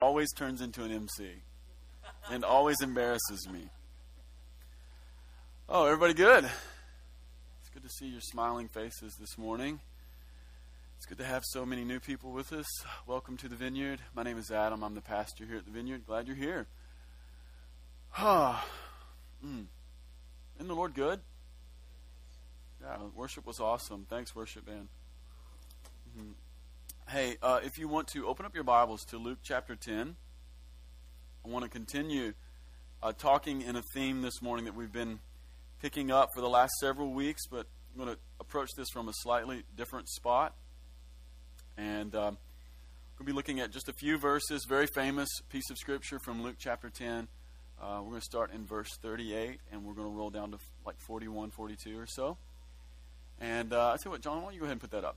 always turns into an MC and always embarrasses me. Oh, everybody good? It's good to see your smiling faces this morning. It's good to have so many new people with us. Welcome to the Vineyard. My name is Adam. I'm the pastor here at the Vineyard. Glad you're here. Ah, mm. Isn't the Lord good? Yeah, worship was awesome. Thanks, worship band. Mm-hmm. Hey, uh, if you want to open up your Bibles to Luke chapter 10, I want to continue uh, talking in a theme this morning that we've been picking up for the last several weeks, but I'm going to approach this from a slightly different spot. And um, we'll be looking at just a few verses, very famous piece of scripture from Luke chapter 10. Uh, we're going to start in verse 38, and we're going to roll down to like 41, 42 or so. And uh, I tell you what, John, why don't you go ahead and put that up?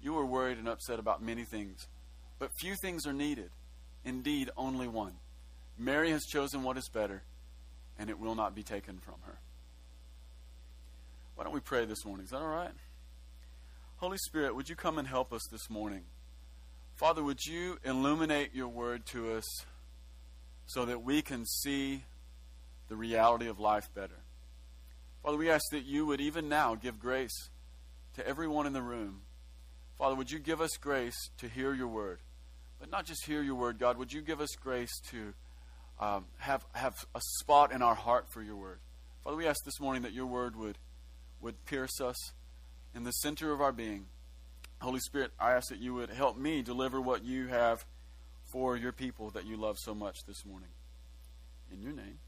you are worried and upset about many things, but few things are needed. Indeed, only one. Mary has chosen what is better, and it will not be taken from her. Why don't we pray this morning? Is that all right? Holy Spirit, would you come and help us this morning? Father, would you illuminate your word to us so that we can see the reality of life better? Father, we ask that you would even now give grace to everyone in the room Father, would you give us grace to hear your word? But not just hear your word, God, would you give us grace to um, have, have a spot in our heart for your word? Father, we ask this morning that your word would, would pierce us in the center of our being. Holy Spirit, I ask that you would help me deliver what you have for your people that you love so much this morning. In your name.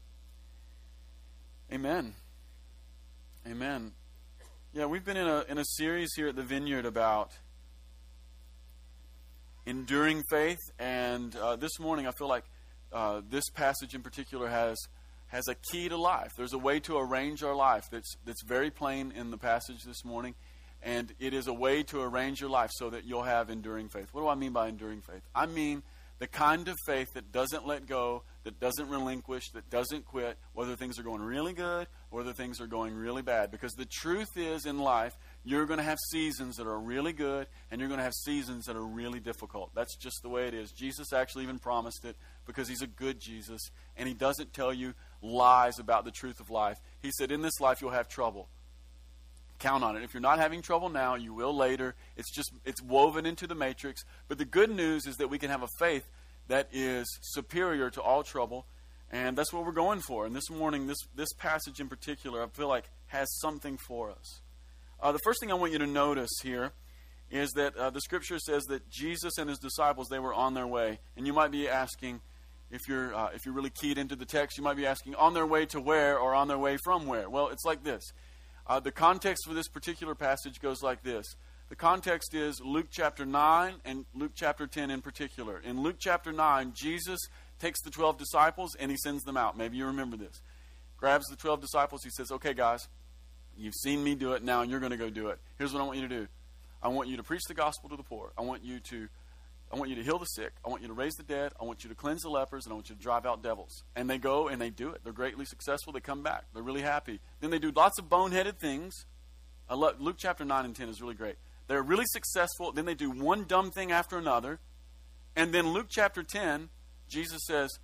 Amen. Amen. Yeah, we've been in a, in a series here at the Vineyard about enduring faith. And uh, this morning, I feel like uh, this passage in particular has has a key to life. There's a way to arrange our life that's that's very plain in the passage this morning, and it is a way to arrange your life so that you'll have enduring faith. What do I mean by enduring faith? I mean the kind of faith that doesn't let go, that doesn't relinquish, that doesn't quit, whether things are going really good or whether things are going really bad. Because the truth is in life, you're going to have seasons that are really good and you're going to have seasons that are really difficult. That's just the way it is. Jesus actually even promised it because he's a good Jesus and he doesn't tell you lies about the truth of life. He said, In this life, you'll have trouble. Count on it. If you're not having trouble now, you will later. It's just it's woven into the matrix. But the good news is that we can have a faith that is superior to all trouble, and that's what we're going for. And this morning, this this passage in particular, I feel like has something for us. Uh, the first thing I want you to notice here is that uh, the scripture says that Jesus and his disciples they were on their way, and you might be asking. If you're uh, if you're really keyed into the text, you might be asking, on their way to where or on their way from where? Well, it's like this. Uh, the context for this particular passage goes like this. The context is Luke chapter 9 and Luke chapter 10 in particular. In Luke chapter 9, Jesus takes the 12 disciples and he sends them out. Maybe you remember this. Grabs the 12 disciples. He says, Okay, guys, you've seen me do it now you're going to go do it. Here's what I want you to do I want you to preach the gospel to the poor. I want you to I want you to heal the sick. I want you to raise the dead. I want you to cleanse the lepers, and I want you to drive out devils. And they go and they do it. They're greatly successful. They come back. They're really happy. Then they do lots of boneheaded things. Love, Luke chapter 9 and 10 is really great. They're really successful. Then they do one dumb thing after another. And then Luke chapter 10, Jesus says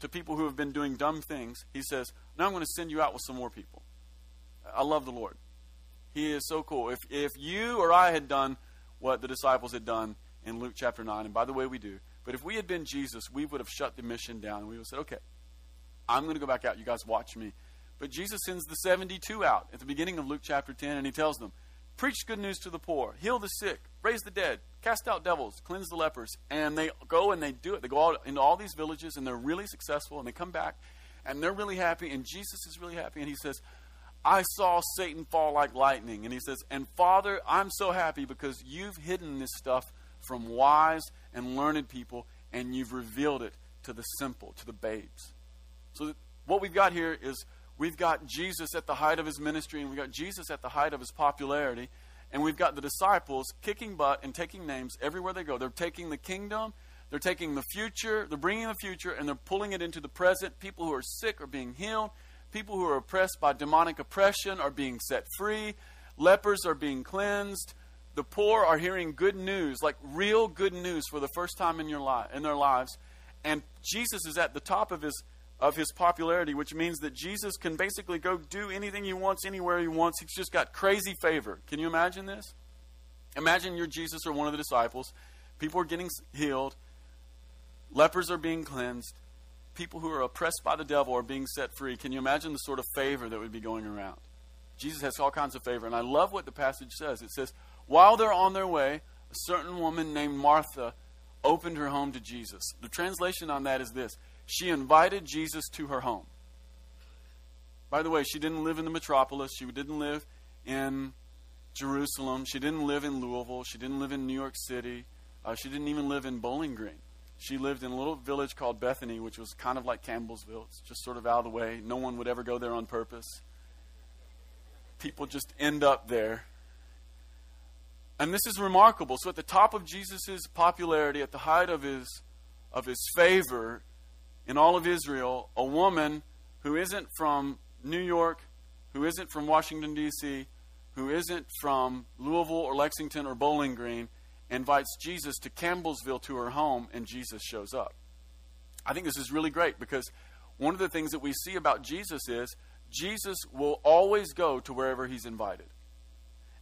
to people who have been doing dumb things, He says, Now I'm going to send you out with some more people. I love the Lord. He is so cool. If, if you or I had done what the disciples had done, in Luke chapter 9. And by the way, we do. But if we had been Jesus, we would have shut the mission down and we would have said, okay, I'm going to go back out. You guys watch me. But Jesus sends the 72 out at the beginning of Luke chapter 10, and he tells them, Preach good news to the poor, heal the sick, raise the dead, cast out devils, cleanse the lepers. And they go and they do it. They go out into all these villages, and they're really successful, and they come back, and they're really happy, and Jesus is really happy, and he says, I saw Satan fall like lightning. And he says, And Father, I'm so happy because you've hidden this stuff from wise and learned people, and you've revealed it to the simple, to the babes. So, what we've got here is we've got Jesus at the height of his ministry, and we've got Jesus at the height of his popularity, and we've got the disciples kicking butt and taking names everywhere they go. They're taking the kingdom, they're taking the future, they're bringing the future, and they're pulling it into the present. People who are sick are being healed, people who are oppressed by demonic oppression are being set free, lepers are being cleansed. The poor are hearing good news, like real good news for the first time in, your li- in their lives. And Jesus is at the top of his of his popularity, which means that Jesus can basically go do anything he wants anywhere he wants. He's just got crazy favor. Can you imagine this? Imagine you're Jesus or one of the disciples. People are getting healed, lepers are being cleansed, people who are oppressed by the devil are being set free. Can you imagine the sort of favor that would be going around? Jesus has all kinds of favor. And I love what the passage says. It says, While they're on their way, a certain woman named Martha opened her home to Jesus. The translation on that is this she invited Jesus to her home. By the way, she didn't live in the metropolis. She didn't live in Jerusalem. She didn't live in Louisville. She didn't live in New York City. Uh, she didn't even live in Bowling Green. She lived in a little village called Bethany, which was kind of like Campbellsville. It's just sort of out of the way. No one would ever go there on purpose. People just end up there. And this is remarkable. So, at the top of Jesus' popularity, at the height of his, of his favor, in all of Israel a woman who isn't from New York, who isn't from Washington, D.C., who isn't from Louisville or Lexington or Bowling Green, invites Jesus to Campbellsville to her home, and Jesus shows up. I think this is really great because one of the things that we see about Jesus is Jesus will always go to wherever he's invited.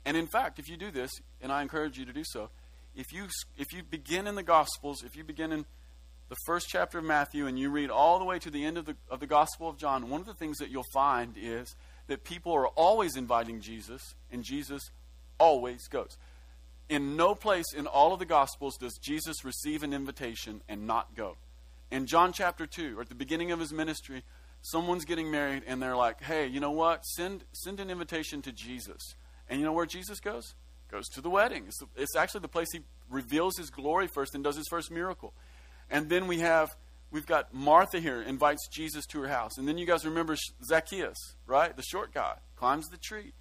And in fact, if you do this, and I encourage you to do so, if you if you begin in the Gospels, if you begin in the first chapter of Matthew and you read all the way to the end of the, of the Gospel of John, one of the things that you'll find is that people are always inviting Jesus, and Jesus always goes. In no place in all of the Gospels does Jesus receive an invitation and not go. In John chapter 2, or at the beginning of his ministry, someone's getting married and they're like, hey, you know what? Send, send an invitation to Jesus. And you know where Jesus goes? Goes to the wedding. It's, it's actually the place he reveals his glory first and does his first miracle. And then we have we've got Martha here invites Jesus to her house. And then you guys remember Zacchaeus, right? The short guy climbs the tree.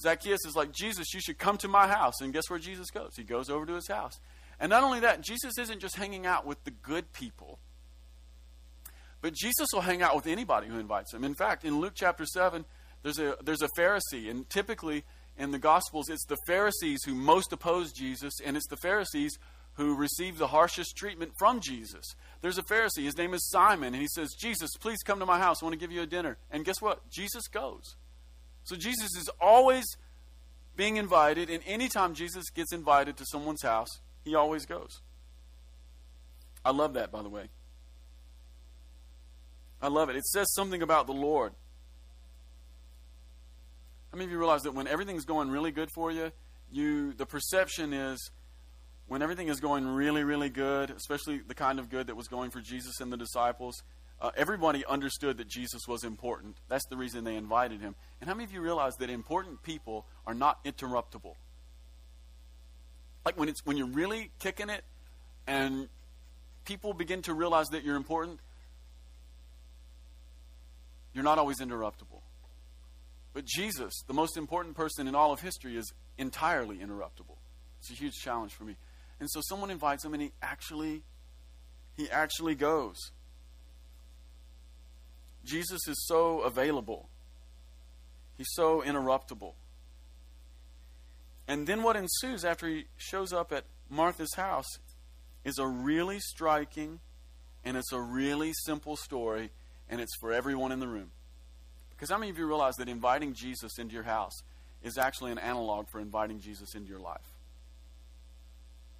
Zacchaeus is like, Jesus, you should come to my house. And guess where Jesus goes? He goes over to his house. And not only that, Jesus isn't just hanging out with the good people, but Jesus will hang out with anybody who invites him. In fact, in Luke chapter 7, there's a, there's a Pharisee, and typically in the Gospels, it's the Pharisees who most oppose Jesus, and it's the Pharisees who received the harshest treatment from Jesus. There's a Pharisee, his name is Simon, and he says, Jesus, please come to my house. I want to give you a dinner. And guess what? Jesus goes. So Jesus is always being invited, and anytime Jesus gets invited to someone's house, he always goes. I love that, by the way. I love it. It says something about the Lord. How many of you realize that when everything's going really good for you, you the perception is when everything is going really, really good, especially the kind of good that was going for Jesus and the disciples, uh, everybody understood that Jesus was important. That's the reason they invited him. And how many of you realize that important people are not interruptible? Like when it's when you're really kicking it, and people begin to realize that you're important, you're not always interruptible. But Jesus, the most important person in all of history, is entirely interruptible. It's a huge challenge for me. And so someone invites him and he actually he actually goes. Jesus is so available. He's so interruptible. And then what ensues after he shows up at Martha's house is a really striking and it's a really simple story and it's for everyone in the room. Because how many of you realize that inviting Jesus into your house is actually an analog for inviting Jesus into your life?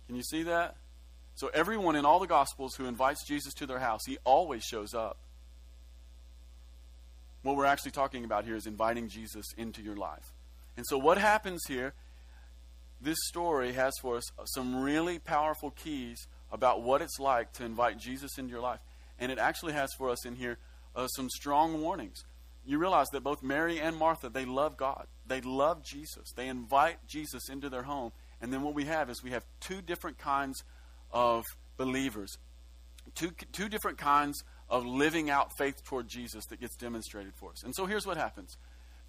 Can you see that? So, everyone in all the Gospels who invites Jesus to their house, he always shows up. What we're actually talking about here is inviting Jesus into your life. And so, what happens here, this story has for us some really powerful keys about what it's like to invite Jesus into your life. And it actually has for us in here uh, some strong warnings. You realize that both Mary and Martha, they love God. They love Jesus. They invite Jesus into their home. And then what we have is we have two different kinds of believers. two, two different kinds of living out faith toward Jesus that gets demonstrated for us. And so here's what happens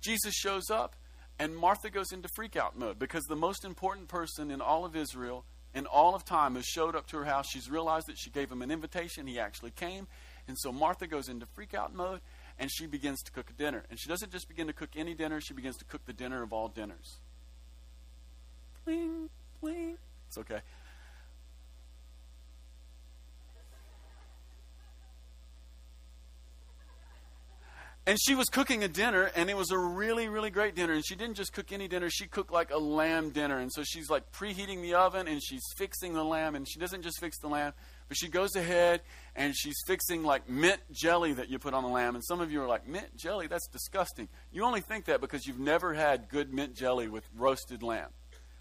Jesus shows up, and Martha goes into freak out mode because the most important person in all of Israel, in all of time, has showed up to her house. She's realized that she gave him an invitation. He actually came. And so Martha goes into freak out mode and she begins to cook a dinner. And she doesn't just begin to cook any dinner, she begins to cook the dinner of all dinners. Bling, bling. It's okay. And she was cooking a dinner, and it was a really, really great dinner. And she didn't just cook any dinner, she cooked like a lamb dinner. And so she's like preheating the oven, and she's fixing the lamb. And she doesn't just fix the lamb, but she goes ahead and she's fixing like mint jelly that you put on the lamb. And some of you are like, mint jelly? That's disgusting. You only think that because you've never had good mint jelly with roasted lamb.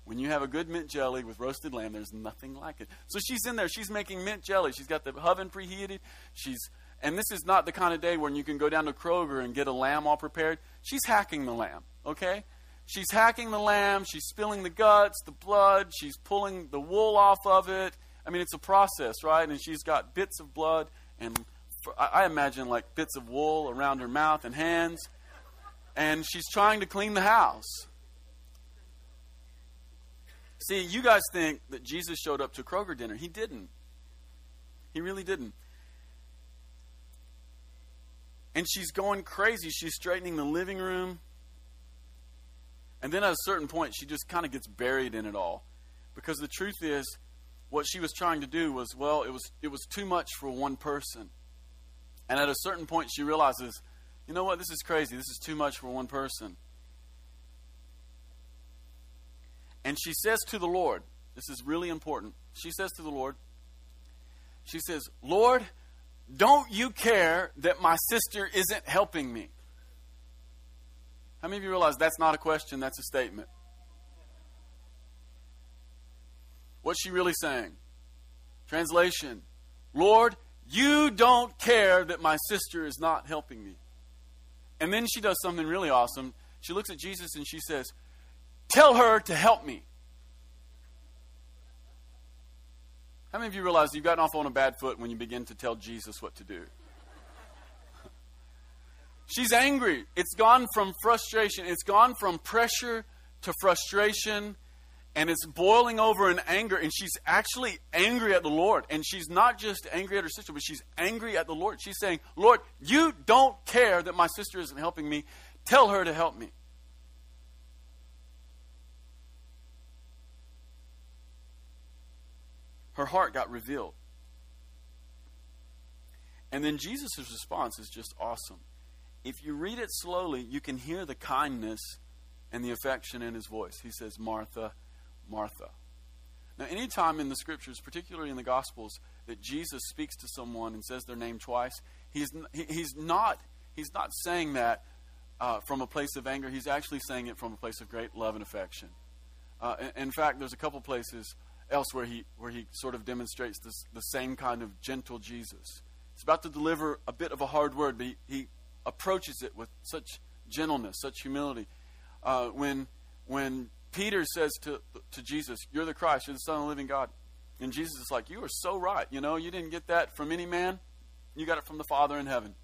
When you have a good mint jelly with roasted lamb, there's nothing like it. So she's in there, she's making mint jelly. She's got the oven preheated. She's and this is not the kind of day when you can go down to Kroger and get a lamb all prepared. She's hacking the lamb, okay? She's hacking the lamb. She's spilling the guts, the blood. She's pulling the wool off of it. I mean, it's a process, right? And she's got bits of blood and I imagine like bits of wool around her mouth and hands. And she's trying to clean the house. See, you guys think that Jesus showed up to Kroger dinner. He didn't. He really didn't. And she's going crazy. She's straightening the living room. And then at a certain point, she just kind of gets buried in it all. Because the truth is, what she was trying to do was, well, it was, it was too much for one person. And at a certain point, she realizes, you know what, this is crazy. This is too much for one person. And she says to the Lord, this is really important. She says to the Lord, she says, Lord, don't you care that my sister isn't helping me? How many of you realize that's not a question, that's a statement? What's she really saying? Translation Lord, you don't care that my sister is not helping me. And then she does something really awesome. She looks at Jesus and she says, Tell her to help me. How many of you realize you've gotten off on a bad foot when you begin to tell Jesus what to do? She's angry. It's gone from frustration, it's gone from pressure to frustration, and it's boiling over in anger. And she's actually angry at the Lord. And she's not just angry at her sister, but she's angry at the Lord. She's saying, Lord, you don't care that my sister isn't helping me. Tell her to help me. Her heart got revealed. And then Jesus' response is just awesome. If you read it slowly, you can hear the kindness and the affection in his voice. He says, Martha, Martha. Now, anytime in the scriptures, particularly in the Gospels, that Jesus speaks to someone and says their name twice, he's, he's, not, he's not saying that uh, from a place of anger. He's actually saying it from a place of great love and affection. Uh, in, in fact, there's a couple places else where he, where he sort of demonstrates this, the same kind of gentle Jesus. He's about to deliver a bit of a hard word, but he, he approaches it with such gentleness, such humility. Uh, when, when Peter says to, to Jesus, You're the Christ, you're the Son of the living God. And Jesus is like, You are so right. You know, you didn't get that from any man, you got it from the Father in heaven.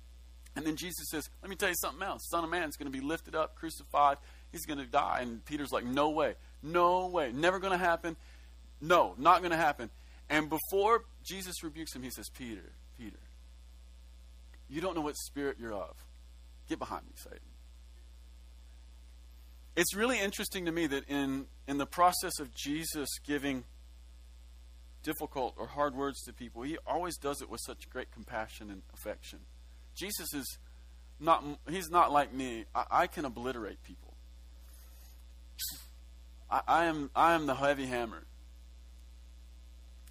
And then Jesus says, Let me tell you something else. Son of Man is going to be lifted up, crucified. He's going to die. And Peter's like, No way. No way. Never going to happen. No, not going to happen. And before Jesus rebukes him, he says, Peter, Peter, you don't know what spirit you're of. Get behind me, Satan. It's really interesting to me that in, in the process of Jesus giving difficult or hard words to people, he always does it with such great compassion and affection. Jesus is not, he's not like me. I, I can obliterate people. I, I, am, I am the heavy hammer.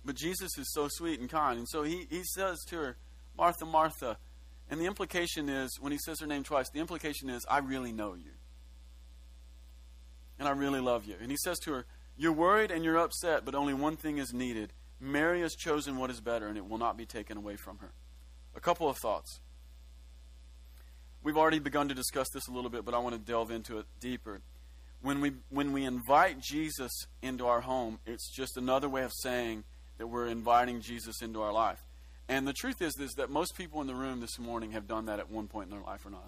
But Jesus is so sweet and kind. And so he, he says to her, Martha, Martha. And the implication is, when he says her name twice, the implication is, I really know you. And I really love you. And he says to her, You're worried and you're upset, but only one thing is needed. Mary has chosen what is better, and it will not be taken away from her. A couple of thoughts. We've already begun to discuss this a little bit, but I want to delve into it deeper. When we, when we invite Jesus into our home, it's just another way of saying, that we're inviting Jesus into our life. And the truth is, is that most people in the room this morning have done that at one point in their life or another.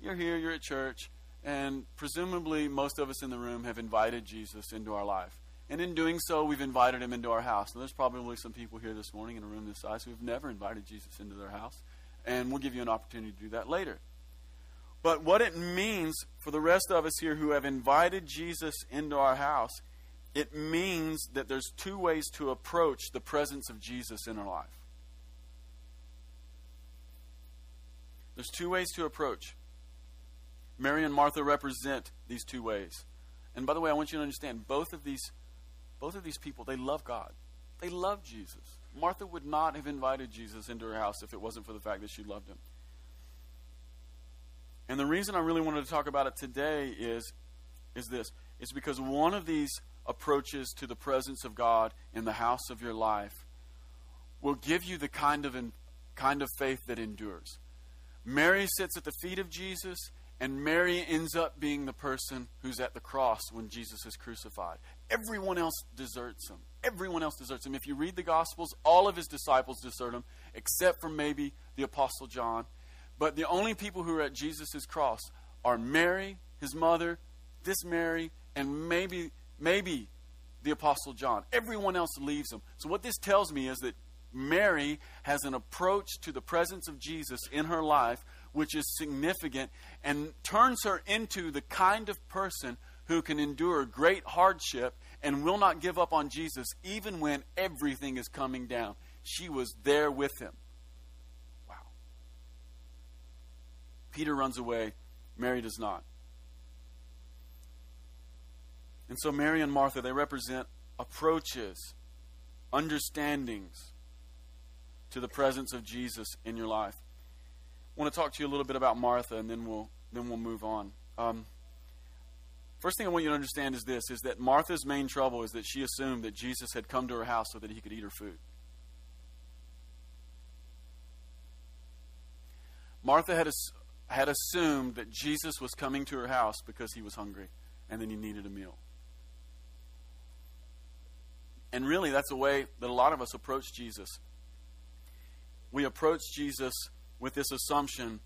You're here, you're at church, and presumably most of us in the room have invited Jesus into our life. And in doing so, we've invited him into our house. And there's probably some people here this morning in a room this size who have never invited Jesus into their house. And we'll give you an opportunity to do that later. But what it means for the rest of us here who have invited Jesus into our house, it means that there's two ways to approach the presence of Jesus in our life. There's two ways to approach. Mary and Martha represent these two ways. And by the way, I want you to understand both of these both of these people, they love God. They love Jesus. Martha would not have invited Jesus into her house if it wasn't for the fact that she loved him. And the reason I really wanted to talk about it today is, is this. It's because one of these approaches to the presence of God in the house of your life will give you the kind of, in, kind of faith that endures. Mary sits at the feet of Jesus, and Mary ends up being the person who's at the cross when Jesus is crucified. Everyone else deserts him. Everyone else deserts him. If you read the Gospels, all of his disciples desert him, except for maybe the Apostle John but the only people who are at Jesus' cross are Mary, his mother, this Mary, and maybe maybe the apostle John. Everyone else leaves him. So what this tells me is that Mary has an approach to the presence of Jesus in her life which is significant and turns her into the kind of person who can endure great hardship and will not give up on Jesus even when everything is coming down. She was there with him. Wow. Peter runs away, Mary does not. And so Mary and Martha, they represent approaches, understandings to the presence of Jesus in your life. I want to talk to you a little bit about Martha, and then we'll then we'll move on. Um, first thing I want you to understand is this: is that Martha's main trouble is that she assumed that Jesus had come to her house so that he could eat her food. Martha had had assumed that Jesus was coming to her house because he was hungry and then he needed a meal. And really, that's the way that a lot of us approach Jesus. We approach Jesus with this assumption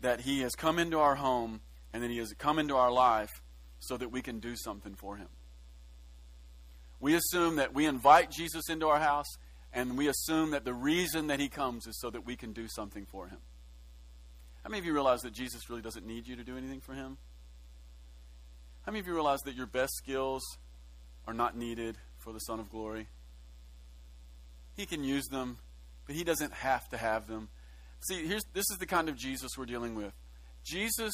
that he has come into our home and that he has come into our life so that we can do something for him. We assume that we invite Jesus into our house and we assume that the reason that he comes is so that we can do something for him. How many of you realize that Jesus really doesn't need you to do anything for him? How many of you realize that your best skills are not needed for the Son of Glory? He can use them, but he doesn't have to have them. See, here's, this is the kind of Jesus we're dealing with. Jesus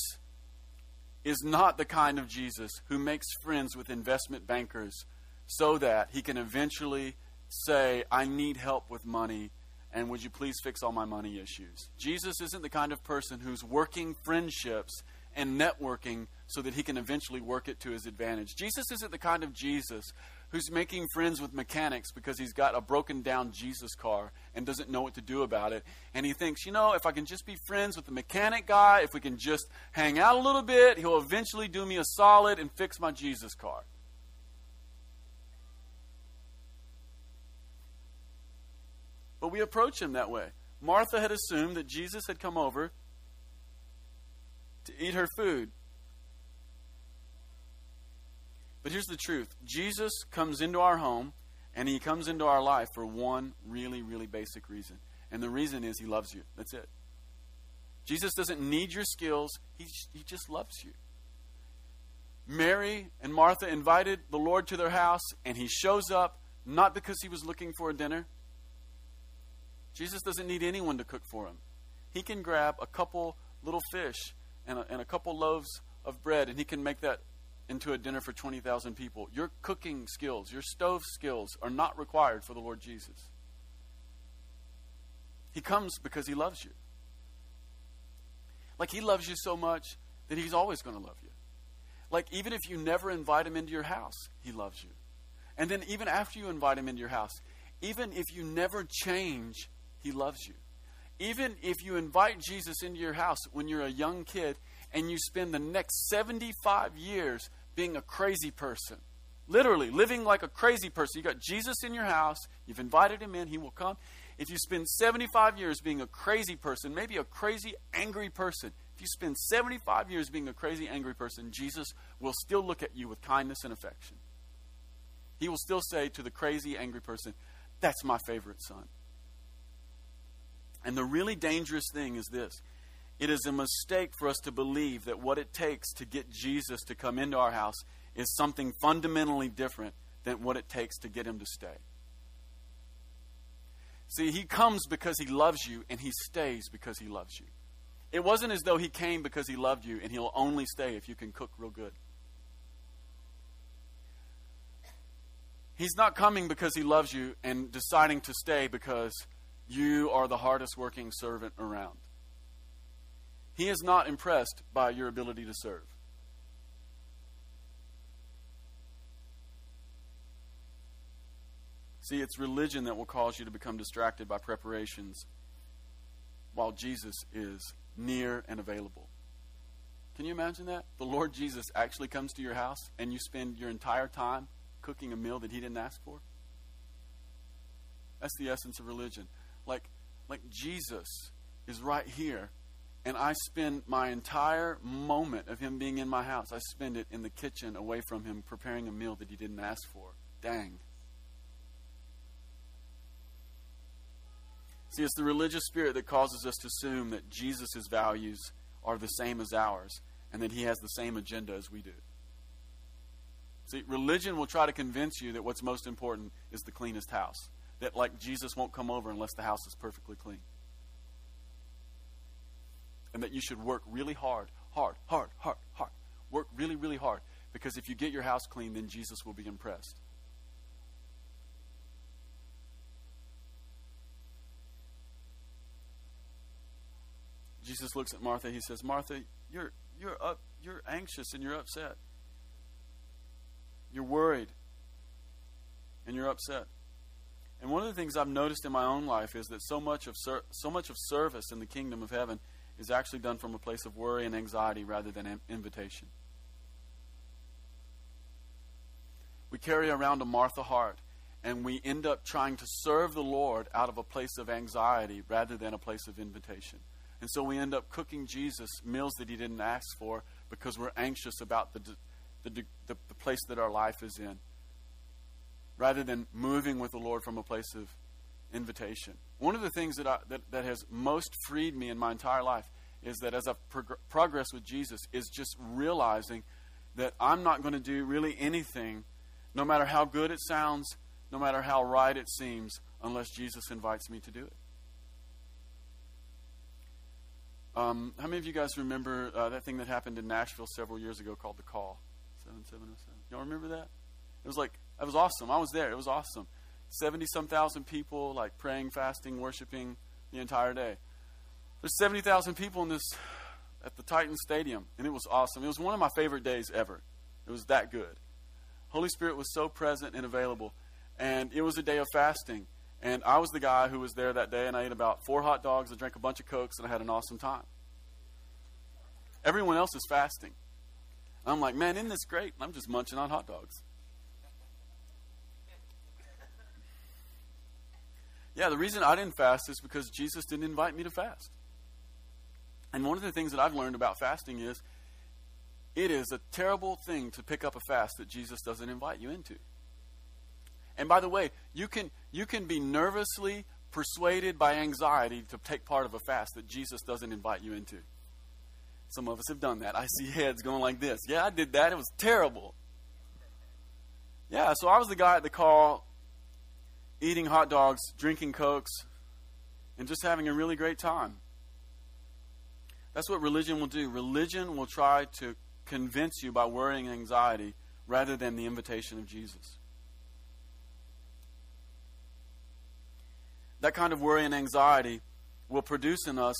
is not the kind of Jesus who makes friends with investment bankers so that he can eventually say, I need help with money and would you please fix all my money issues? Jesus isn't the kind of person who's working friendships and networking so that he can eventually work it to his advantage. Jesus isn't the kind of Jesus who's making friends with mechanics because he's got a broken down Jesus car and doesn't know what to do about it. And he thinks, you know, if I can just be friends with the mechanic guy, if we can just hang out a little bit, he'll eventually do me a solid and fix my Jesus car. But we approach him that way. Martha had assumed that Jesus had come over to eat her food. But here's the truth Jesus comes into our home and he comes into our life for one really, really basic reason. And the reason is he loves you. That's it. Jesus doesn't need your skills, he, he just loves you. Mary and Martha invited the Lord to their house, and he shows up not because he was looking for a dinner, Jesus doesn't need anyone to cook for him. He can grab a couple little fish and a, and a couple loaves of bread, and he can make that into a dinner for 20,000 people. Your cooking skills, your stove skills are not required for the Lord Jesus. He comes because he loves you. Like he loves you so much that he's always going to love you. Like even if you never invite him into your house, he loves you. And then even after you invite him into your house, even if you never change, he loves you. Even if you invite Jesus into your house when you're a young kid and you spend the next 75 years being a crazy person, literally living like a crazy person, you got Jesus in your house, you've invited him in, he will come. if you spend 75 years being a crazy person, maybe a crazy, angry person, if you spend 75 years being a crazy, angry person, Jesus will still look at you with kindness and affection. He will still say to the crazy, angry person, That's my favorite son. And the really dangerous thing is this it is a mistake for us to believe that what it takes to get Jesus to come into our house is something fundamentally different than what it takes to get him to stay. See, he comes because he loves you, and he stays because he loves you. It wasn't as though he came because he loved you, and he'll only stay if you can cook real good. He's not coming because he loves you and deciding to stay because you are the hardest working servant around. He is not impressed by your ability to serve. See, it's religion that will cause you to become distracted by preparations while Jesus is near and available. Can you imagine that? The Lord Jesus actually comes to your house and you spend your entire time cooking a meal that he didn't ask for? That's the essence of religion. Like like Jesus is right here and I spend my entire moment of him being in my house, I spend it in the kitchen away from him preparing a meal that he didn't ask for. Dang. See, it's the religious spirit that causes us to assume that Jesus' values are the same as ours and that he has the same agenda as we do. See, religion will try to convince you that what's most important is the cleanest house. That, like, Jesus won't come over unless the house is perfectly clean. And that you should work really hard, hard, hard, hard, hard. Work really, really hard. Because if you get your house clean, then Jesus will be impressed. Jesus looks at Martha. He says, Martha, you're, you're, up, you're anxious and you're upset. You're worried and you're upset. And one of the things I've noticed in my own life is that so much of ser- so much of service in the kingdom of heaven is actually done from a place of worry and anxiety rather than invitation. We carry around a Martha heart and we end up trying to serve the Lord out of a place of anxiety rather than a place of invitation. And so we end up cooking Jesus meals that he didn't ask for because we're anxious about the, the, the, the place that our life is in, rather than moving with the Lord from a place of invitation. One of the things that, I, that, that has most freed me in my entire life is that as I've prog- progressed with Jesus, is just realizing that I'm not going to do really anything, no matter how good it sounds, no matter how right it seems, unless Jesus invites me to do it. Um, how many of you guys remember uh, that thing that happened in Nashville several years ago called the Call? 7707. Y'all remember that? It was like, it was awesome. I was there. It was awesome. 70 some thousand people, like praying, fasting, worshiping the entire day. There's 70,000 people in this, at the Titan Stadium, and it was awesome. It was one of my favorite days ever. It was that good. Holy Spirit was so present and available. And it was a day of fasting. And I was the guy who was there that day, and I ate about four hot dogs, I drank a bunch of Cokes, and I had an awesome time. Everyone else is fasting. I'm like, man, isn't this great? I'm just munching on hot dogs. Yeah, the reason I didn't fast is because Jesus didn't invite me to fast. And one of the things that I've learned about fasting is it is a terrible thing to pick up a fast that Jesus doesn't invite you into. And by the way, you can you can be nervously persuaded by anxiety to take part of a fast that Jesus doesn't invite you into. Some of us have done that. I see heads going like this. Yeah, I did that. It was terrible. Yeah, so I was the guy at the call eating hot dogs, drinking cokes, and just having a really great time. That's what religion will do. Religion will try to convince you by worrying and anxiety rather than the invitation of Jesus. That kind of worry and anxiety will produce in us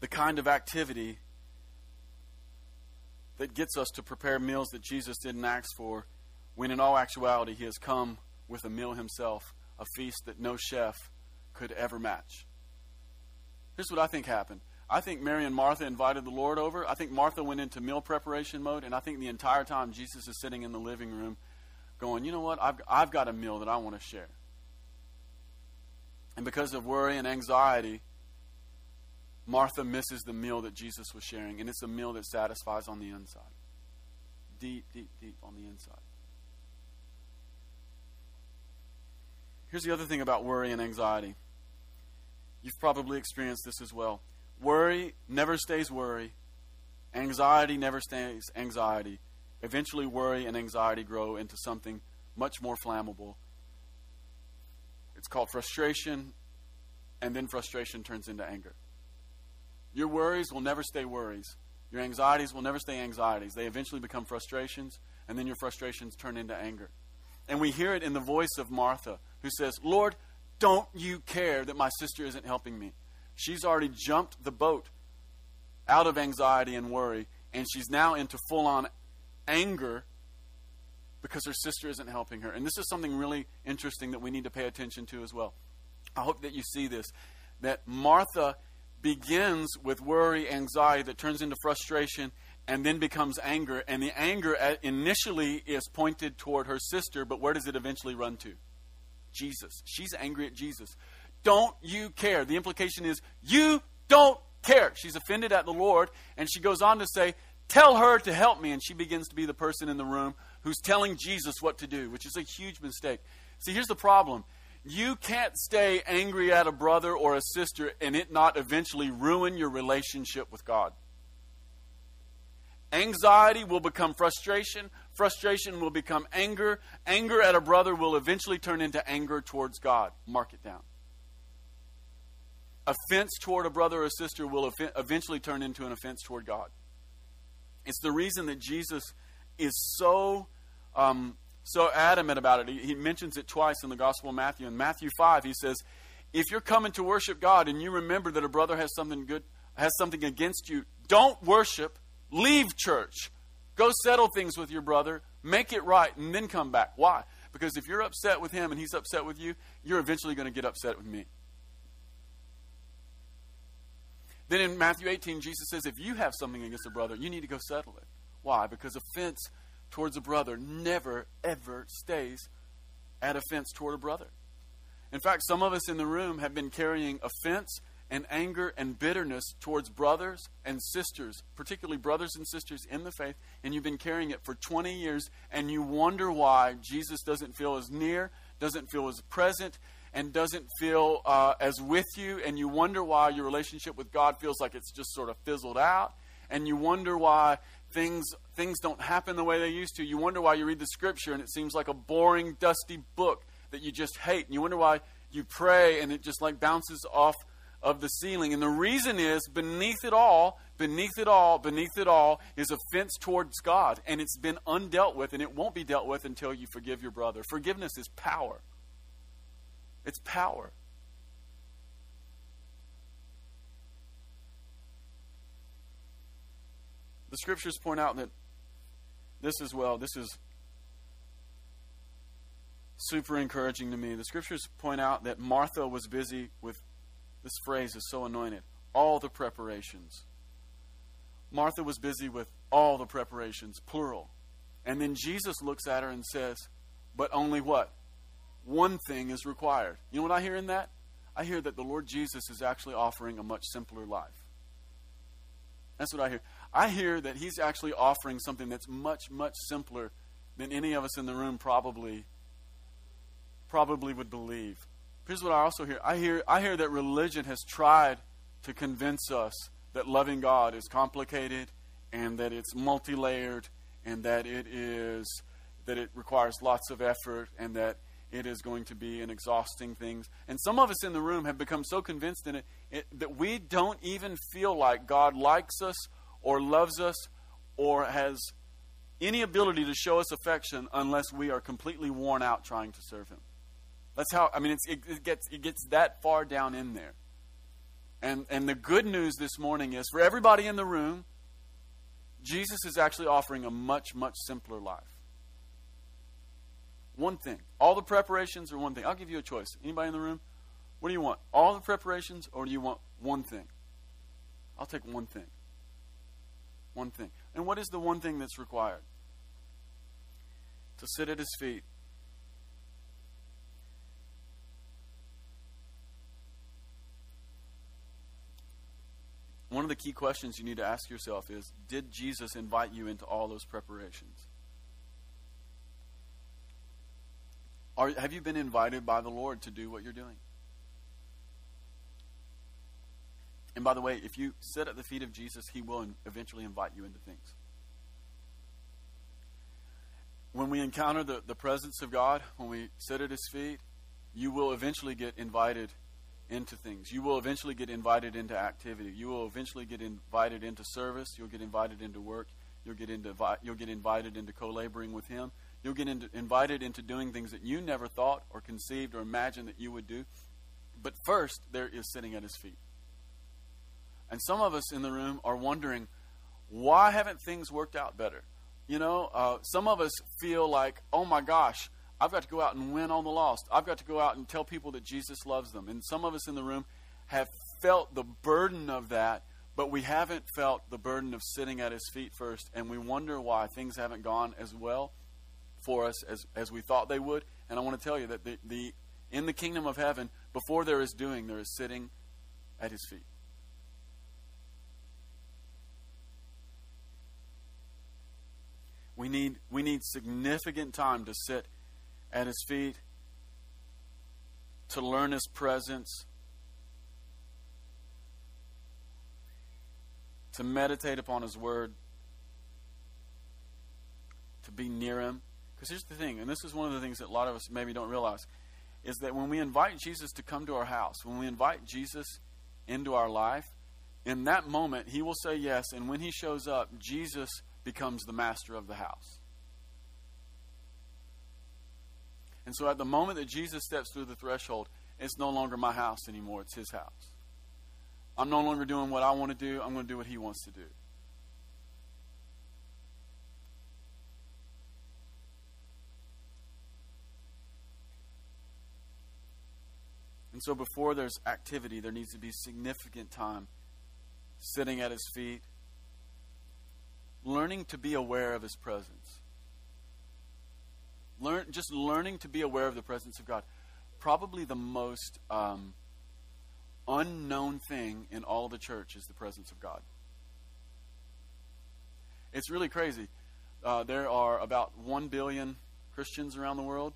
the kind of activity that gets us to prepare meals that Jesus didn't ask for, when in all actuality, He has come with a meal Himself, a feast that no chef could ever match. Here's what I think happened. I think Mary and Martha invited the Lord over. I think Martha went into meal preparation mode, and I think the entire time Jesus is sitting in the living room going, You know what? I've, I've got a meal that I want to share. And because of worry and anxiety, Martha misses the meal that Jesus was sharing, and it's a meal that satisfies on the inside. Deep, deep, deep on the inside. Here's the other thing about worry and anxiety. You've probably experienced this as well. Worry never stays worry, anxiety never stays anxiety. Eventually, worry and anxiety grow into something much more flammable. It's called frustration, and then frustration turns into anger. Your worries will never stay worries. Your anxieties will never stay anxieties. They eventually become frustrations, and then your frustrations turn into anger. And we hear it in the voice of Martha, who says, Lord, don't you care that my sister isn't helping me? She's already jumped the boat out of anxiety and worry, and she's now into full on anger because her sister isn't helping her. And this is something really interesting that we need to pay attention to as well. I hope that you see this that Martha begins with worry, anxiety that turns into frustration and then becomes anger. And the anger uh, initially is pointed toward her sister, but where does it eventually run to? Jesus. She's angry at Jesus. Don't you care? The implication is, you don't care. She's offended at the Lord, and she goes on to say, Tell her to help me. And she begins to be the person in the room who's telling Jesus what to do, which is a huge mistake. See, here's the problem you can't stay angry at a brother or a sister and it not eventually ruin your relationship with God. Anxiety will become frustration. Frustration will become anger. Anger at a brother will eventually turn into anger towards God. Mark it down. Offense toward a brother or sister will eventually turn into an offense toward God. It's the reason that Jesus is so um, so adamant about it. He, he mentions it twice in the Gospel of Matthew. In Matthew 5, he says, If you're coming to worship God and you remember that a brother has something good, has something against you, don't worship, leave church. Go settle things with your brother, make it right, and then come back. Why? Because if you're upset with him and he's upset with you, you're eventually going to get upset with me. Then in Matthew 18, Jesus says, if you have something against a brother, you need to go settle it. Why? Because offense towards a brother never, ever stays at offense toward a brother. In fact, some of us in the room have been carrying offense and anger and bitterness towards brothers and sisters, particularly brothers and sisters in the faith, and you've been carrying it for 20 years, and you wonder why Jesus doesn't feel as near, doesn't feel as present, and doesn't feel uh, as with you, and you wonder why your relationship with God feels like it's just sort of fizzled out, and you wonder why things things don't happen the way they used to. You wonder why you read the scripture and it seems like a boring, dusty book that you just hate. And you wonder why you pray and it just like bounces off of the ceiling. And the reason is beneath it all, beneath it all, beneath it all is offense towards God. And it's been undealt with and it won't be dealt with until you forgive your brother. Forgiveness is power. It's power. The scriptures point out that this as well, this is super encouraging to me. The scriptures point out that Martha was busy with this phrase is so anointed all the preparations. Martha was busy with all the preparations, plural. And then Jesus looks at her and says, But only what? One thing is required. You know what I hear in that? I hear that the Lord Jesus is actually offering a much simpler life. That's what I hear. I hear that he's actually offering something that's much, much simpler than any of us in the room probably probably would believe. Here's what I also hear. I hear I hear that religion has tried to convince us that loving God is complicated and that it's multi-layered and that it is that it requires lots of effort and that it is going to be an exhausting thing. And some of us in the room have become so convinced in it, it that we don't even feel like God likes us or loves us or has any ability to show us affection unless we are completely worn out trying to serve Him. That's how, I mean, it, it, gets, it gets that far down in there. And, and the good news this morning is for everybody in the room, Jesus is actually offering a much, much simpler life. One thing. All the preparations are one thing. I'll give you a choice. Anybody in the room? What do you want? All the preparations or do you want one thing? I'll take one thing. One thing. And what is the one thing that's required? To sit at his feet. One of the key questions you need to ask yourself is Did Jesus invite you into all those preparations? Are, have you been invited by the Lord to do what you're doing? And by the way, if you sit at the feet of Jesus, he will eventually invite you into things. When we encounter the, the presence of God, when we sit at his feet, you will eventually get invited into things. You will eventually get invited into activity. You will eventually get invited into service. You'll get invited into work. You'll get into you'll get invited into co-laboring with him. You'll get into, invited into doing things that you never thought or conceived or imagined that you would do. But first, there is sitting at his feet. And some of us in the room are wondering, why haven't things worked out better? You know, uh, some of us feel like, oh my gosh, I've got to go out and win on the lost. I've got to go out and tell people that Jesus loves them. And some of us in the room have felt the burden of that, but we haven't felt the burden of sitting at his feet first. And we wonder why things haven't gone as well for us as, as we thought they would. And I want to tell you that the, the in the kingdom of heaven, before there is doing, there is sitting at his feet. We need, we need significant time to sit at his feet, to learn his presence, to meditate upon his word, to be near him. Because here's the thing, and this is one of the things that a lot of us maybe don't realize, is that when we invite Jesus to come to our house, when we invite Jesus into our life, in that moment, he will say yes, and when he shows up, Jesus becomes the master of the house. And so at the moment that Jesus steps through the threshold, it's no longer my house anymore, it's his house. I'm no longer doing what I want to do, I'm going to do what he wants to do. And so before there's activity, there needs to be significant time sitting at his feet, learning to be aware of his presence. Learn, just learning to be aware of the presence of God. Probably the most um, unknown thing in all the church is the presence of God. It's really crazy. Uh, there are about 1 billion Christians around the world,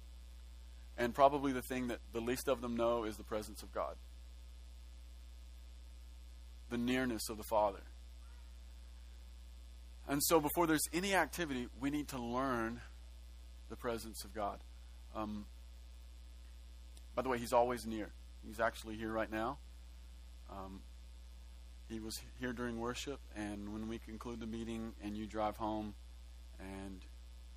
and probably the thing that the least of them know is the presence of God, the nearness of the Father. And so, before there's any activity, we need to learn the presence of God. Um, by the way, He's always near. He's actually here right now. Um, he was here during worship, and when we conclude the meeting and you drive home, and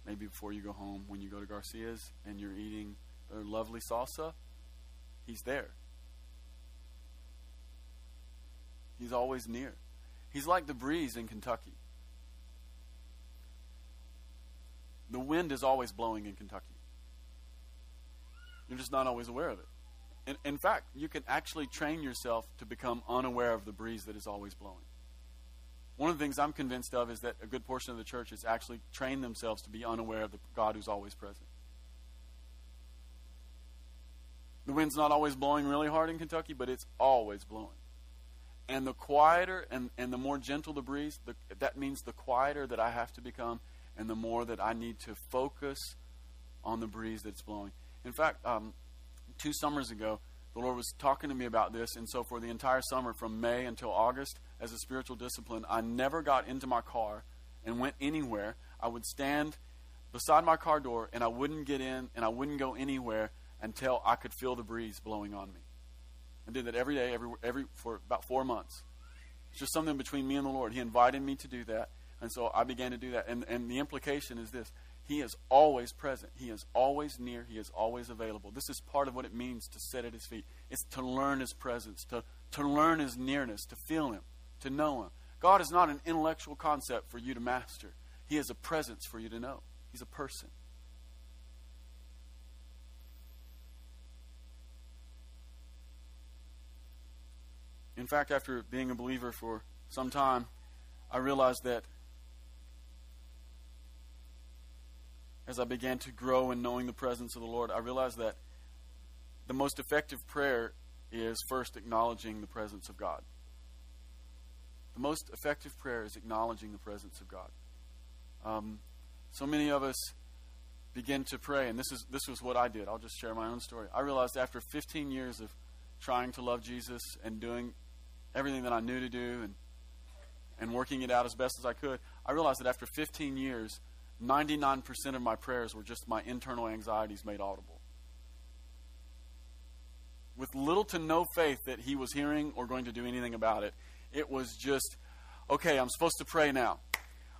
maybe before you go home, when you go to Garcia's and you're eating their lovely salsa, He's there. He's always near. He's like the breeze in Kentucky. The wind is always blowing in Kentucky. You're just not always aware of it. In, in fact, you can actually train yourself to become unaware of the breeze that is always blowing. One of the things I'm convinced of is that a good portion of the church has actually trained themselves to be unaware of the God who's always present. The wind's not always blowing really hard in Kentucky, but it's always blowing. And the quieter and, and the more gentle the breeze, the, that means the quieter that I have to become and the more that I need to focus on the breeze that's blowing. In fact, um, two summers ago, the Lord was talking to me about this, and so for the entire summer, from May until August, as a spiritual discipline, I never got into my car and went anywhere. I would stand beside my car door, and I wouldn't get in, and I wouldn't go anywhere until I could feel the breeze blowing on me. I did that every day, every, every for about four months. It's just something between me and the Lord. He invited me to do that, and so I began to do that. And, and the implication is this He is always present, He is always near, He is always available. This is part of what it means to sit at His feet. It's to learn His presence, to, to learn His nearness, to feel Him, to know Him. God is not an intellectual concept for you to master, He is a presence for you to know. He's a person. In fact, after being a believer for some time, I realized that as I began to grow in knowing the presence of the Lord, I realized that the most effective prayer is first acknowledging the presence of God. The most effective prayer is acknowledging the presence of God. Um, so many of us begin to pray, and this is this was what I did. I'll just share my own story. I realized after 15 years of trying to love Jesus and doing everything that I knew to do and and working it out as best as I could, I realized that after 15 years, 99% of my prayers were just my internal anxieties made audible. With little to no faith that he was hearing or going to do anything about it, it was just, okay, I'm supposed to pray now.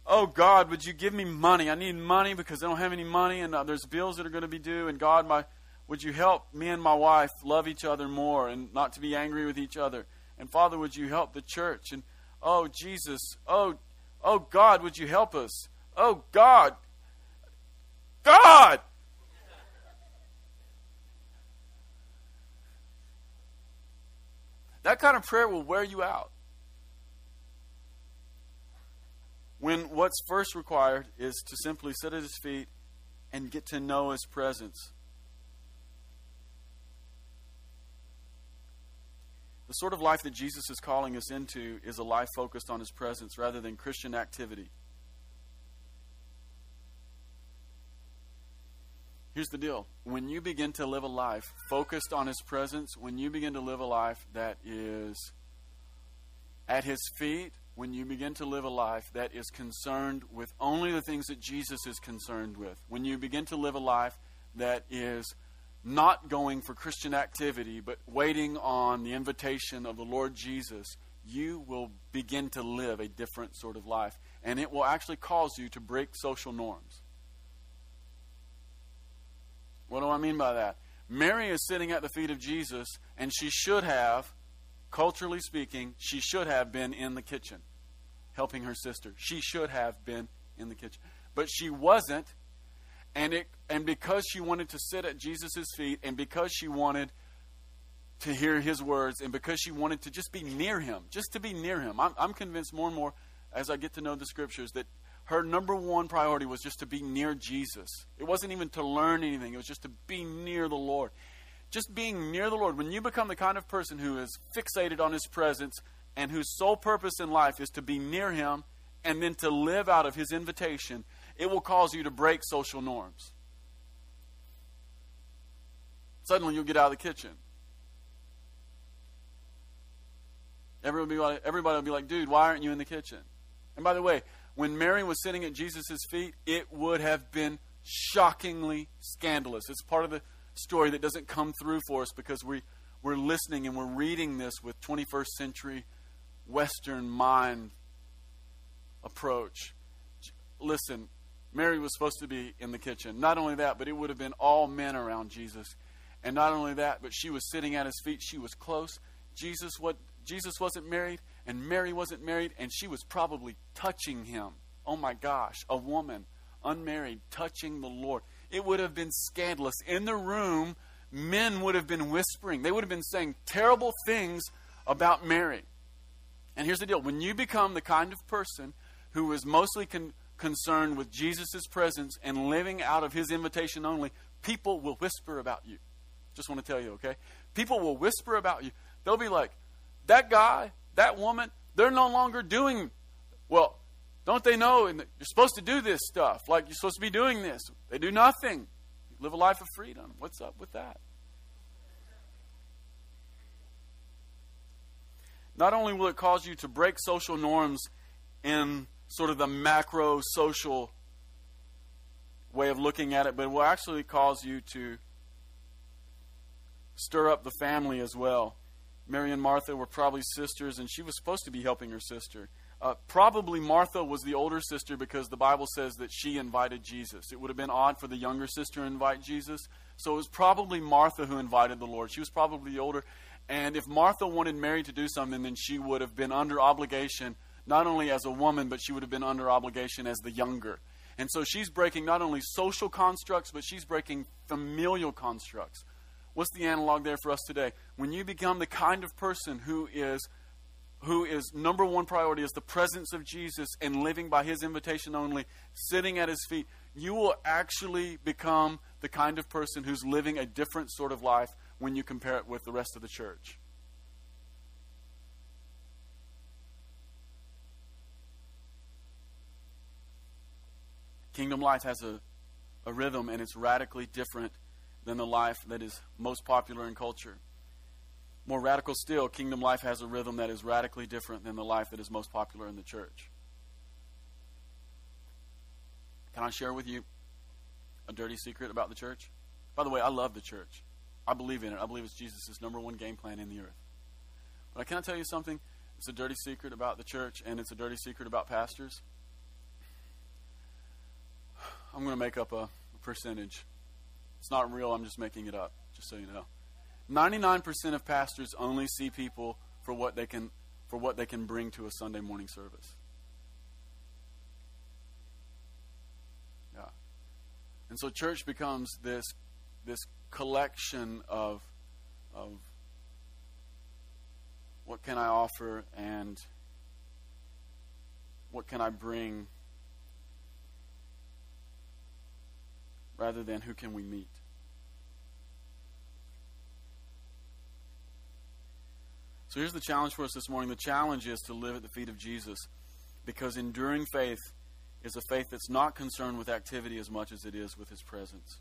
Oh God, would you give me money? I need money because I don't have any money, and uh, there's bills that are going to be due. And God, my, would you help me and my wife love each other more and not to be angry with each other? And Father, would you help the church? And oh Jesus, oh, oh God, would you help us? Oh God, God. That kind of prayer will wear you out. when what's first required is to simply sit at his feet and get to know his presence. The sort of life that Jesus is calling us into is a life focused on his presence rather than Christian activity. Here's the deal. When you begin to live a life focused on his presence, when you begin to live a life that is at his feet, when you begin to live a life that is concerned with only the things that Jesus is concerned with, when you begin to live a life that is not going for Christian activity, but waiting on the invitation of the Lord Jesus, you will begin to live a different sort of life. And it will actually cause you to break social norms. What do I mean by that? Mary is sitting at the feet of Jesus, and she should have culturally speaking, she should have been in the kitchen helping her sister. She should have been in the kitchen. But she wasn't. And it and because she wanted to sit at Jesus' feet and because she wanted to hear his words and because she wanted to just be near him, just to be near him. I'm, I'm convinced more and more as I get to know the scriptures that her number one priority was just to be near Jesus. It wasn't even to learn anything, it was just to be near the Lord just being near the Lord, when you become the kind of person who is fixated on His presence and whose sole purpose in life is to be near Him and then to live out of His invitation, it will cause you to break social norms. Suddenly you'll get out of the kitchen. Everybody will, be like, dude, why aren't you in the kitchen? And by the way, when Mary was sitting at Jesus' feet, it would have been shockingly scandalous. It's part of the story that doesn't come through for us because we, we're listening and we're reading this with 21st century Western mind approach. Listen, Mary was supposed to be in the kitchen. Not only that, but it would have been all men around Jesus. And not only that, but she was sitting at his feet. She was close. Jesus what Jesus wasn't married, and Mary wasn't married, and she was probably touching him. Oh my gosh, a woman, unmarried, touching the Lord it would have been scandalous. In the room, men would have been whispering, they would have been saying terrible things about Mary. And here's the deal when you become the kind of person who is mostly con- concerned with Jesus' presence and living out of his invitation only, people will whisper about you. Just want to tell you, okay? People will whisper about you. They'll be like, that guy, that woman, they're no longer doing well. Don't they know you're supposed to do this stuff? Like you're supposed to be doing this. They do nothing. Live a life of freedom. What's up with that? Not only will it cause you to break social norms in sort of the macro social way of looking at it, but it will actually cause you to stir up the family as well. Mary and Martha were probably sisters, and she was supposed to be helping her sister. Uh, probably Martha was the older sister because the Bible says that she invited Jesus. It would have been odd for the younger sister to invite Jesus. So it was probably Martha who invited the Lord. She was probably the older. And if Martha wanted Mary to do something, then she would have been under obligation, not only as a woman, but she would have been under obligation as the younger. And so she's breaking not only social constructs, but she's breaking familial constructs. What's the analog there for us today? When you become the kind of person who is who is number one priority is the presence of Jesus and living by his invitation only, sitting at his feet, you will actually become the kind of person who's living a different sort of life when you compare it with the rest of the church. Kingdom Life has a, a rhythm and it's radically different than the life that is most popular in culture. More radical still, kingdom life has a rhythm that is radically different than the life that is most popular in the church. Can I share with you a dirty secret about the church? By the way, I love the church. I believe in it. I believe it's Jesus' number one game plan in the earth. But I can I tell you something? It's a dirty secret about the church, and it's a dirty secret about pastors. I'm going to make up a, a percentage. It's not real, I'm just making it up, just so you know. 99% of pastors only see people for what they can for what they can bring to a Sunday morning service. Yeah. And so church becomes this this collection of of what can I offer and what can I bring rather than who can we meet. So here's the challenge for us this morning. The challenge is to live at the feet of Jesus because enduring faith is a faith that's not concerned with activity as much as it is with his presence.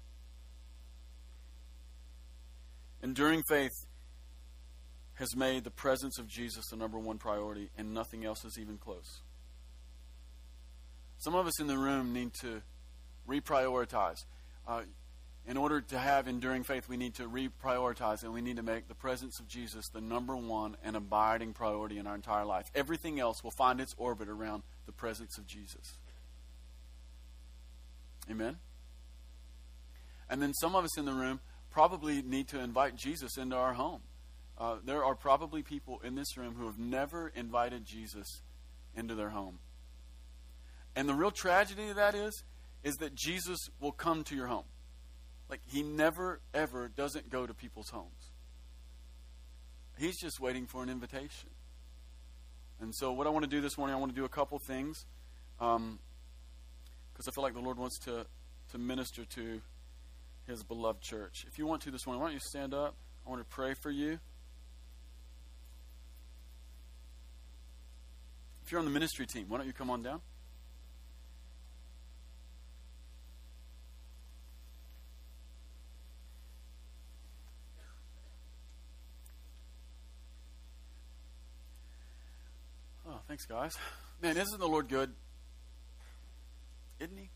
Enduring faith has made the presence of Jesus the number one priority, and nothing else is even close. Some of us in the room need to reprioritize. Uh, in order to have enduring faith, we need to reprioritize and we need to make the presence of Jesus the number one and abiding priority in our entire life. Everything else will find its orbit around the presence of Jesus. Amen? And then some of us in the room probably need to invite Jesus into our home. Uh, there are probably people in this room who have never invited Jesus into their home. And the real tragedy of that is, is that Jesus will come to your home. Like, he never, ever doesn't go to people's homes. He's just waiting for an invitation. And so, what I want to do this morning, I want to do a couple things because um, I feel like the Lord wants to, to minister to his beloved church. If you want to this morning, why don't you stand up? I want to pray for you. If you're on the ministry team, why don't you come on down? Thanks, guys. Man, isn't the Lord good? Isn't He?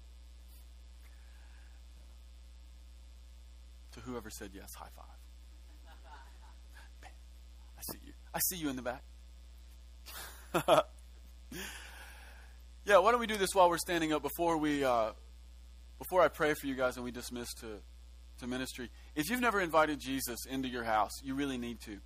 To whoever said yes, high five. Man, I see you. I see you in the back. yeah, why don't we do this while we're standing up before we uh, before I pray for you guys and we dismiss to to ministry. If you've never invited Jesus into your house, you really need to.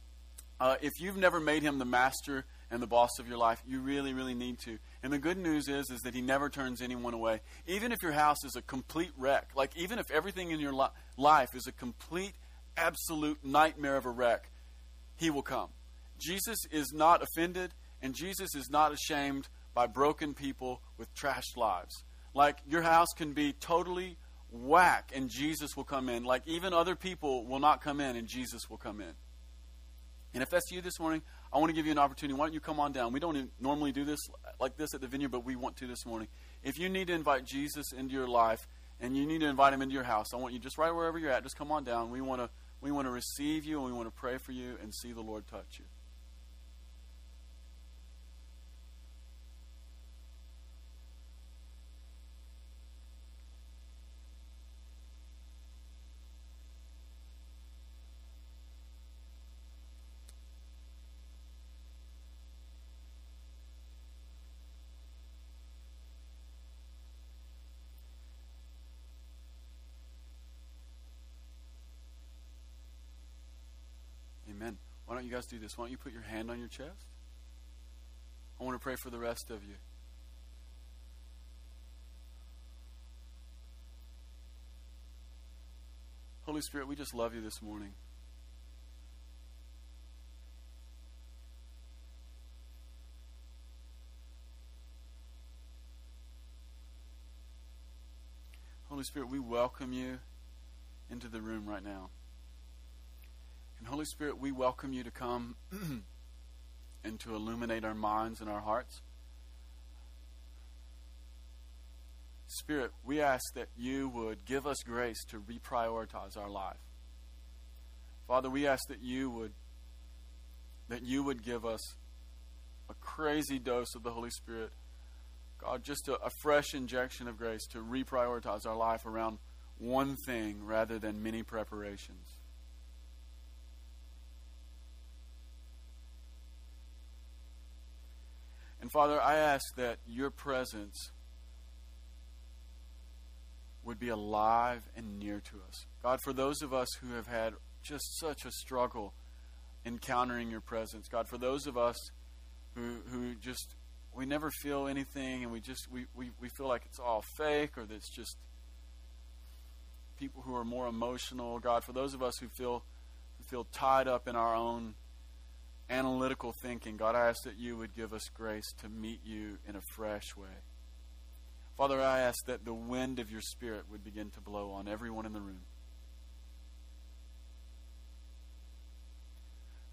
Uh, if you've never made him the master and the boss of your life, you really, really need to. And the good news is, is that He never turns anyone away. Even if your house is a complete wreck, like even if everything in your li- life is a complete, absolute nightmare of a wreck, He will come. Jesus is not offended, and Jesus is not ashamed by broken people with trashed lives. Like your house can be totally whack, and Jesus will come in. Like even other people will not come in, and Jesus will come in. And if that's you this morning, I want to give you an opportunity. Why don't you come on down? We don't normally do this like this at the vineyard, but we want to this morning. If you need to invite Jesus into your life and you need to invite him into your house, I want you just right wherever you're at, just come on down. We want to we want to receive you and we want to pray for you and see the Lord touch you. Why don't you guys do this? Why don't you put your hand on your chest? I want to pray for the rest of you. Holy Spirit, we just love you this morning. Holy Spirit, we welcome you into the room right now. And Holy Spirit, we welcome you to come and to illuminate our minds and our hearts. Spirit, we ask that you would give us grace to reprioritize our life. Father, we ask that you would that you would give us a crazy dose of the Holy Spirit. God, just a, a fresh injection of grace to reprioritize our life around one thing rather than many preparations. And Father, I ask that your presence would be alive and near to us. God, for those of us who have had just such a struggle encountering your presence, God, for those of us who who just we never feel anything and we just we, we, we feel like it's all fake or that it's just people who are more emotional, God, for those of us who feel who feel tied up in our own analytical thinking, God, I ask that you would give us grace to meet you in a fresh way. Father, I ask that the wind of your Spirit would begin to blow on everyone in the room.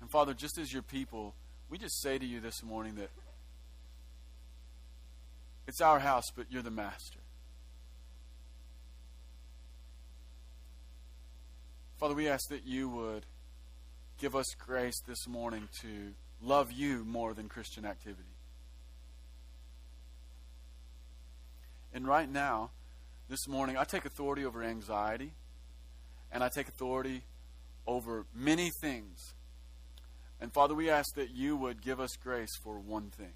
And Father, just as your people, we just say to you this morning that it's our house, but you're the master. Father, we ask that you would give us grace this morning to love you more than Christian activity. And right now, this morning, I take authority over anxiety, and I take authority over many things. And Father, we ask that you would give us grace for one thing.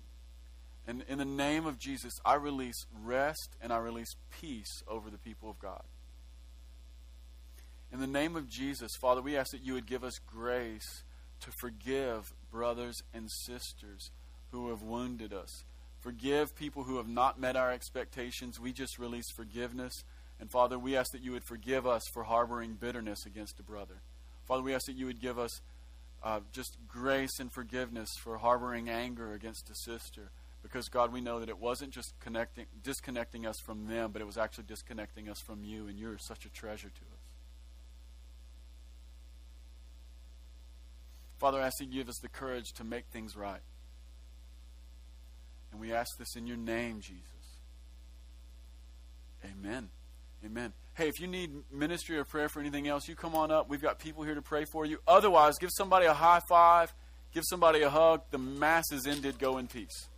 And in the name of Jesus, I release rest and I release peace over the people of God. In the name of Jesus, Father, we ask that you would give us grace to forgive brothers and sisters who have wounded us, Forgive people who have not met our expectations. We just release forgiveness. And Father, we ask that you would forgive us for harboring bitterness against a brother. Father, we ask that you would give us uh, just grace and forgiveness for harboring anger against a sister. Because, God, we know that it wasn't just connecting, disconnecting us from them, but it was actually disconnecting us from you, and you're such a treasure to us. Father, I ask that you give us the courage to make things right. And we ask this in your name, Jesus. Amen. Amen. Hey, if you need ministry or prayer for anything else, you come on up. We've got people here to pray for you. Otherwise, give somebody a high five, give somebody a hug. The mass is ended. Go in peace.